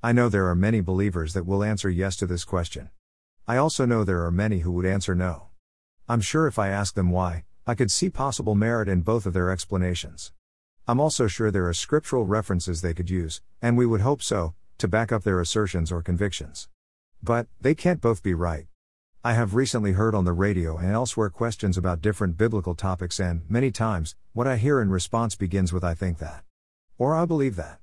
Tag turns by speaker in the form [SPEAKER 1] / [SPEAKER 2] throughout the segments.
[SPEAKER 1] I know there are many believers that will answer yes to this question. I also know there are many who would answer no. I'm sure if I ask them why, I could see possible merit in both of their explanations. I'm also sure there are scriptural references they could use, and we would hope so, to back up their assertions or convictions. But, they can't both be right. I have recently heard on the radio and elsewhere questions about different biblical topics, and, many times, what I hear in response begins with I think that. Or I believe that.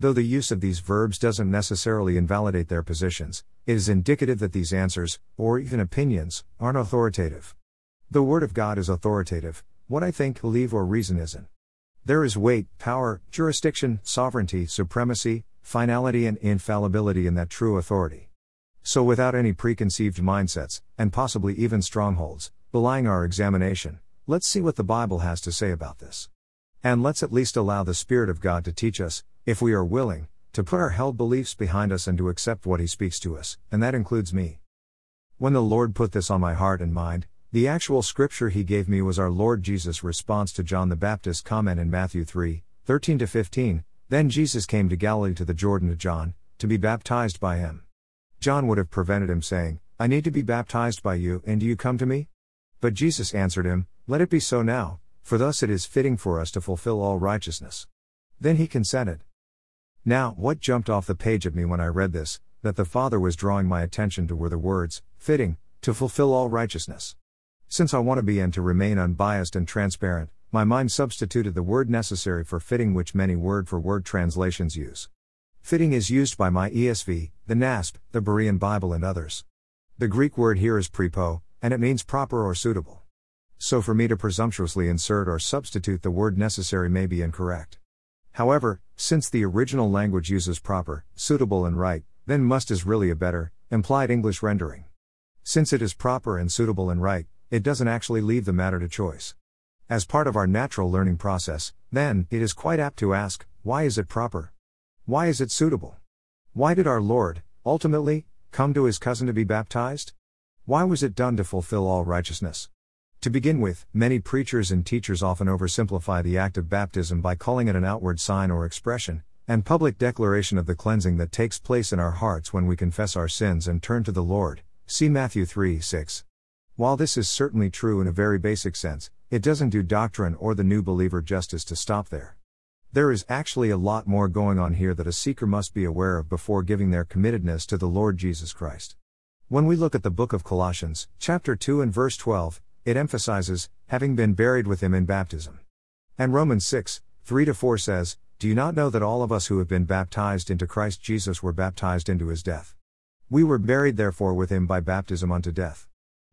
[SPEAKER 1] Though the use of these verbs doesn't necessarily invalidate their positions, it is indicative that these answers, or even opinions, aren't authoritative. The Word of God is authoritative, what I think, believe, or reason isn't. There is weight, power, jurisdiction, sovereignty, supremacy, finality, and infallibility in that true authority. So, without any preconceived mindsets, and possibly even strongholds, belying our examination, let's see what the Bible has to say about this. And let's at least allow the Spirit of God to teach us, if we are willing, to put our held beliefs behind us and to accept what He speaks to us, and that includes me. When the Lord put this on my heart and mind, the actual scripture He gave me was our Lord Jesus' response to John the Baptist's comment in Matthew 3 13 15. Then Jesus came to Galilee to the Jordan to John, to be baptized by him. John would have prevented him saying, I need to be baptized by you, and do you come to me? But Jesus answered him, Let it be so now, for thus it is fitting for us to fulfill all righteousness. Then he consented. Now, what jumped off the page at me when I read this, that the Father was drawing my attention to were the words, fitting, to fulfill all righteousness. Since I want to be and to remain unbiased and transparent, my mind substituted the word necessary for fitting, which many word for word translations use. Fitting is used by my ESV, the NASB, the Berean Bible, and others. The Greek word here is prepo, and it means proper or suitable. So for me to presumptuously insert or substitute the word necessary may be incorrect. However, since the original language uses proper, suitable, and right, then must is really a better, implied English rendering. Since it is proper and suitable and right, it doesn't actually leave the matter to choice. As part of our natural learning process, then, it is quite apt to ask, why is it proper? Why is it suitable? Why did our Lord, ultimately, come to his cousin to be baptized? Why was it done to fulfill all righteousness? To begin with, many preachers and teachers often oversimplify the act of baptism by calling it an outward sign or expression, and public declaration of the cleansing that takes place in our hearts when we confess our sins and turn to the Lord. See Matthew 3 6. While this is certainly true in a very basic sense, it doesn't do doctrine or the new believer justice to stop there. There is actually a lot more going on here that a seeker must be aware of before giving their committedness to the Lord Jesus Christ. When we look at the book of Colossians, chapter 2 and verse 12, it emphasizes, having been buried with him in baptism. And Romans 6, 3 4 says, Do you not know that all of us who have been baptized into Christ Jesus were baptized into his death? We were buried therefore with him by baptism unto death.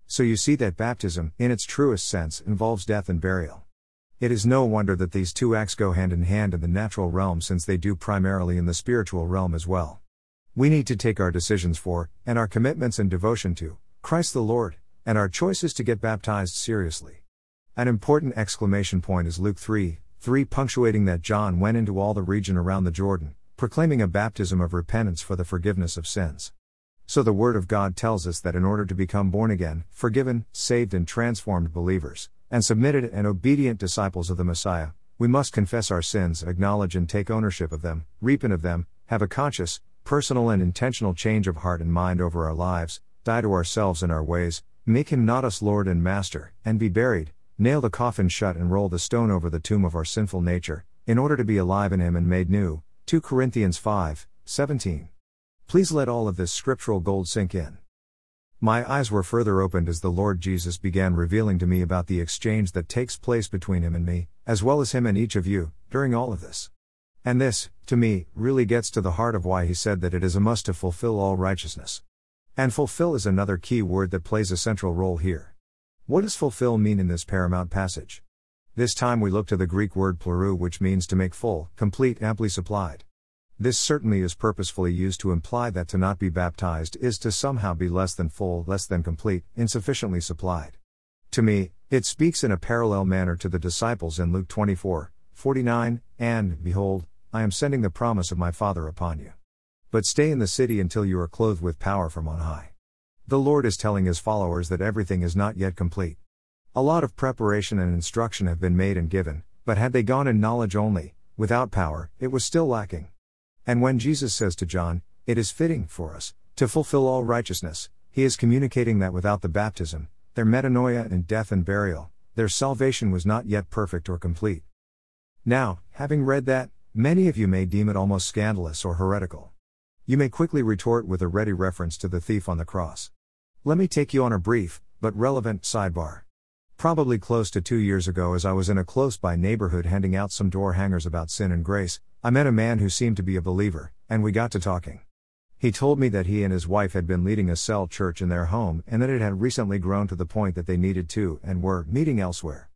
[SPEAKER 1] So you see that baptism, in its truest sense, involves death and burial. It is no wonder that these two acts go hand in hand in the natural realm since they do primarily in the spiritual realm as well. We need to take our decisions for, and our commitments and devotion to, Christ the Lord, and our choices to get baptized seriously. An important exclamation point is Luke 3 3 punctuating that John went into all the region around the Jordan, proclaiming a baptism of repentance for the forgiveness of sins. So the Word of God tells us that in order to become born again, forgiven, saved, and transformed believers, and submitted and obedient disciples of the Messiah, we must confess our sins, acknowledge and take ownership of them, repent of them, have a conscious, personal, and intentional change of heart and mind over our lives, die to ourselves and our ways, make Him not us Lord and Master, and be buried, nail the coffin shut and roll the stone over the tomb of our sinful nature, in order to be alive in Him and made new. 2 Corinthians 5 17. Please let all of this scriptural gold sink in. My eyes were further opened as the Lord Jesus began revealing to me about the exchange that takes place between Him and me, as well as Him and each of you, during all of this. And this, to me, really gets to the heart of why He said that it is a must to fulfill all righteousness. And fulfill is another key word that plays a central role here. What does fulfill mean in this paramount passage? This time we look to the Greek word pleroo, which means to make full, complete, amply supplied. This certainly is purposefully used to imply that to not be baptized is to somehow be less than full, less than complete, insufficiently supplied. To me, it speaks in a parallel manner to the disciples in Luke 24, 49, and, Behold, I am sending the promise of my Father upon you. But stay in the city until you are clothed with power from on high. The Lord is telling his followers that everything is not yet complete. A lot of preparation and instruction have been made and given, but had they gone in knowledge only, without power, it was still lacking. And when Jesus says to John, it is fitting for us to fulfill all righteousness. He is communicating that without the baptism, their metanoia and death and burial, their salvation was not yet perfect or complete. Now, having read that, many of you may deem it almost scandalous or heretical. You may quickly retort with a ready reference to the thief on the cross. Let me take you on a brief, but relevant, sidebar. Probably close to two years ago, as I was in a close by neighborhood handing out some door hangers about sin and grace, I met a man who seemed to be a believer, and we got to talking. He told me that he and his wife had been leading a cell church in their home and that it had recently grown to the point that they needed to and were meeting elsewhere.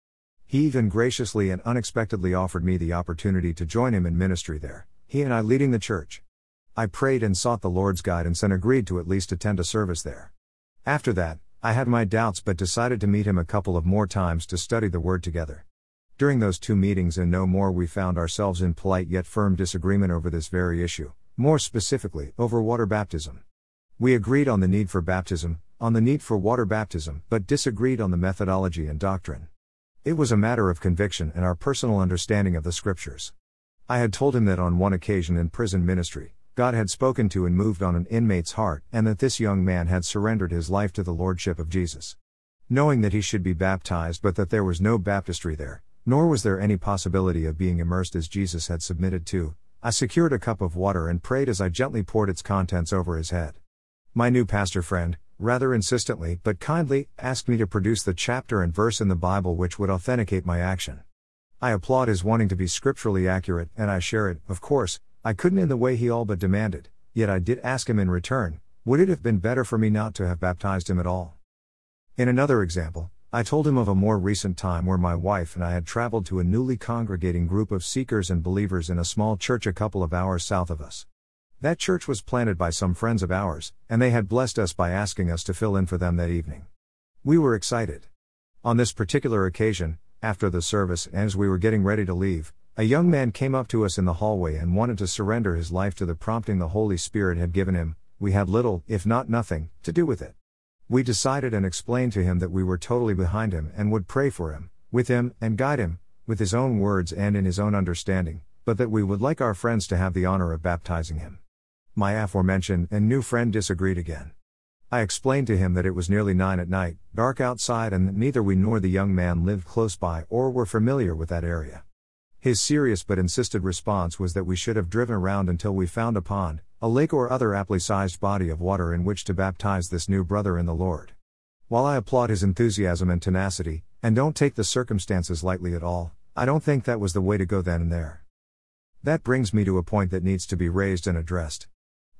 [SPEAKER 1] He even graciously and unexpectedly offered me the opportunity to join him in ministry there, he and I leading the church. I prayed and sought the Lord's guidance and agreed to at least attend a service there. After that, I had my doubts but decided to meet him a couple of more times to study the Word together. During those two meetings and no more, we found ourselves in polite yet firm disagreement over this very issue more specifically, over water baptism. We agreed on the need for baptism, on the need for water baptism, but disagreed on the methodology and doctrine. It was a matter of conviction and our personal understanding of the scriptures. I had told him that on one occasion in prison ministry, God had spoken to and moved on an inmate's heart, and that this young man had surrendered his life to the Lordship of Jesus. Knowing that he should be baptized, but that there was no baptistry there, nor was there any possibility of being immersed as Jesus had submitted to, I secured a cup of water and prayed as I gently poured its contents over his head. My new pastor friend, rather insistently but kindly, asked me to produce the chapter and verse in the Bible which would authenticate my action. I applaud his wanting to be scripturally accurate, and I share it, of course, I couldn't in the way he all but demanded, yet I did ask him in return, would it have been better for me not to have baptized him at all? In another example, I told him of a more recent time where my wife and I had traveled to a newly congregating group of seekers and believers in a small church a couple of hours south of us. That church was planted by some friends of ours, and they had blessed us by asking us to fill in for them that evening. We were excited. On this particular occasion, after the service and as we were getting ready to leave, a young man came up to us in the hallway and wanted to surrender his life to the prompting the Holy Spirit had given him. We had little, if not nothing, to do with it. We decided and explained to him that we were totally behind him and would pray for him, with him, and guide him, with his own words and in his own understanding, but that we would like our friends to have the honor of baptizing him. My aforementioned and new friend disagreed again. I explained to him that it was nearly nine at night, dark outside, and that neither we nor the young man lived close by or were familiar with that area. His serious but insisted response was that we should have driven around until we found a pond, a lake or other aptly sized body of water in which to baptize this new brother in the Lord. While I applaud his enthusiasm and tenacity, and don't take the circumstances lightly at all, I don't think that was the way to go then and there. That brings me to a point that needs to be raised and addressed.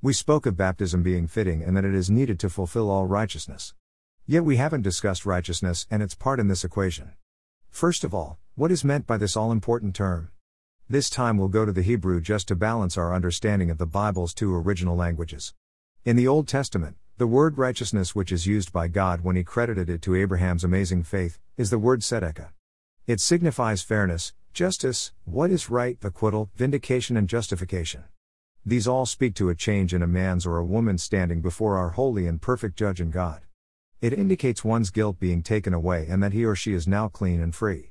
[SPEAKER 1] We spoke of baptism being fitting and that it is needed to fulfill all righteousness. Yet we haven't discussed righteousness and its part in this equation. First of all, what is meant by this all important term? This time we'll go to the Hebrew just to balance our understanding of the Bible's two original languages. In the Old Testament, the word righteousness, which is used by God when He credited it to Abraham's amazing faith, is the word tzedakah. It signifies fairness, justice, what is right, acquittal, vindication, and justification. These all speak to a change in a man's or a woman's standing before our holy and perfect Judge and God. It indicates one's guilt being taken away and that he or she is now clean and free.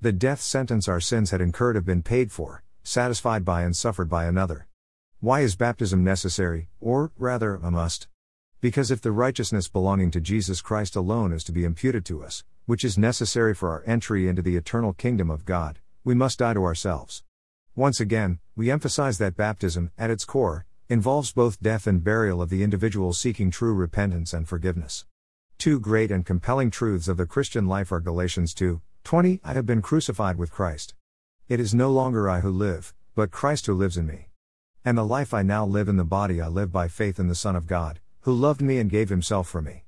[SPEAKER 1] The death sentence our sins had incurred have been paid for, satisfied by and suffered by another. Why is baptism necessary, or, rather, a must? Because if the righteousness belonging to Jesus Christ alone is to be imputed to us, which is necessary for our entry into the eternal kingdom of God, we must die to ourselves. Once again, we emphasize that baptism, at its core, involves both death and burial of the individual seeking true repentance and forgiveness. Two great and compelling truths of the Christian life are Galatians 2 20 I have been crucified with Christ. It is no longer I who live, but Christ who lives in me. And the life I now live in the body I live by faith in the Son of God, who loved me and gave himself for me.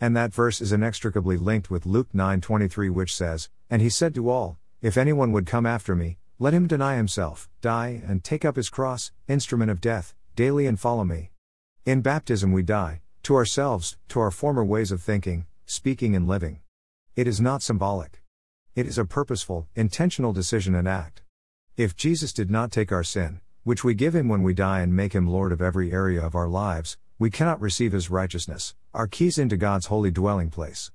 [SPEAKER 1] And that verse is inextricably linked with Luke 9:23 which says, "And he said to all, if anyone would come after me, let him deny himself, die and take up his cross, instrument of death, daily and follow me." In baptism we die to ourselves, to our former ways of thinking, speaking and living. It is not symbolic. It is a purposeful, intentional decision and act. If Jesus did not take our sin, which we give him when we die and make him Lord of every area of our lives, we cannot receive his righteousness, our keys into God's holy dwelling place.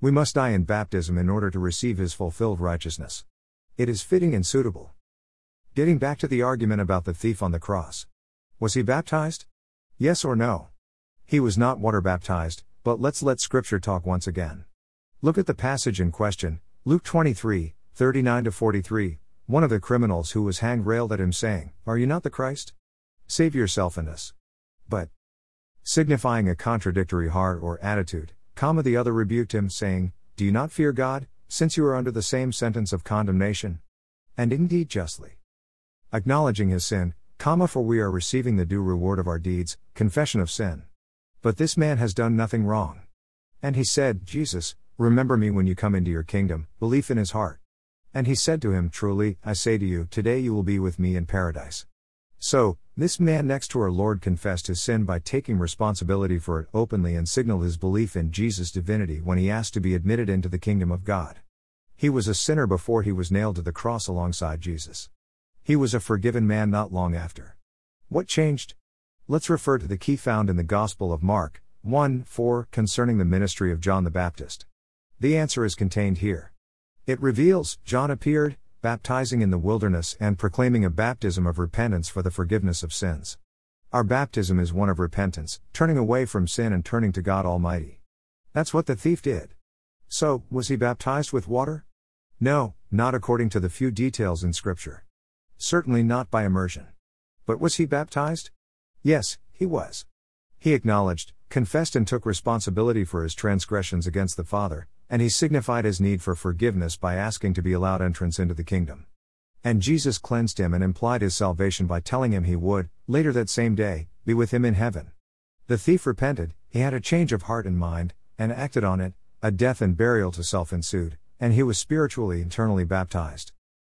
[SPEAKER 1] We must die in baptism in order to receive his fulfilled righteousness. It is fitting and suitable. Getting back to the argument about the thief on the cross. Was he baptized? Yes or no? He was not water baptized, but let's let scripture talk once again. Look at the passage in question, Luke 23, 39 to 43. One of the criminals who was hanged railed at him, saying, Are you not the Christ? Save yourself and us. But, signifying a contradictory heart or attitude, comma the other rebuked him, saying, Do you not fear God, since you are under the same sentence of condemnation? And indeed justly. Acknowledging his sin, comma for we are receiving the due reward of our deeds, confession of sin. But this man has done nothing wrong. And he said, Jesus, Remember me when you come into your kingdom, belief in his heart. And he said to him, Truly, I say to you, today you will be with me in paradise. So, this man next to our Lord confessed his sin by taking responsibility for it openly and signaled his belief in Jesus' divinity when he asked to be admitted into the kingdom of God. He was a sinner before he was nailed to the cross alongside Jesus. He was a forgiven man not long after. What changed? Let's refer to the key found in the Gospel of Mark, 1 4, concerning the ministry of John the Baptist. The answer is contained here. It reveals John appeared, baptizing in the wilderness and proclaiming a baptism of repentance for the forgiveness of sins. Our baptism is one of repentance, turning away from sin and turning to God Almighty. That's what the thief did. So, was he baptized with water? No, not according to the few details in Scripture. Certainly not by immersion. But was he baptized? Yes, he was. He acknowledged, confessed, and took responsibility for his transgressions against the Father, and he signified his need for forgiveness by asking to be allowed entrance into the kingdom. And Jesus cleansed him and implied his salvation by telling him he would, later that same day, be with him in heaven. The thief repented, he had a change of heart and mind, and acted on it, a death and burial to self ensued, and he was spiritually internally baptized.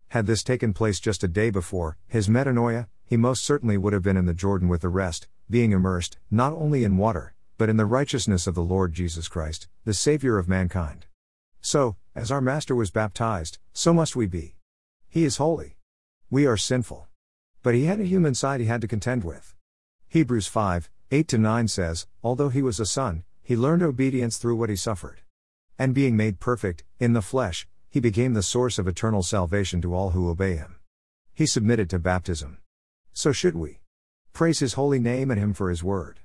[SPEAKER 1] Had this taken place just a day before his metanoia, he most certainly would have been in the Jordan with the rest, being immersed, not only in water, but in the righteousness of the Lord Jesus Christ, the Savior of mankind. So, as our Master was baptized, so must we be. He is holy. We are sinful. But he had a human side he had to contend with. Hebrews 5, 8 9 says, Although he was a son, he learned obedience through what he suffered. And being made perfect, in the flesh, he became the source of eternal salvation to all who obey him. He submitted to baptism. So should we. Praise his holy name and him for his word.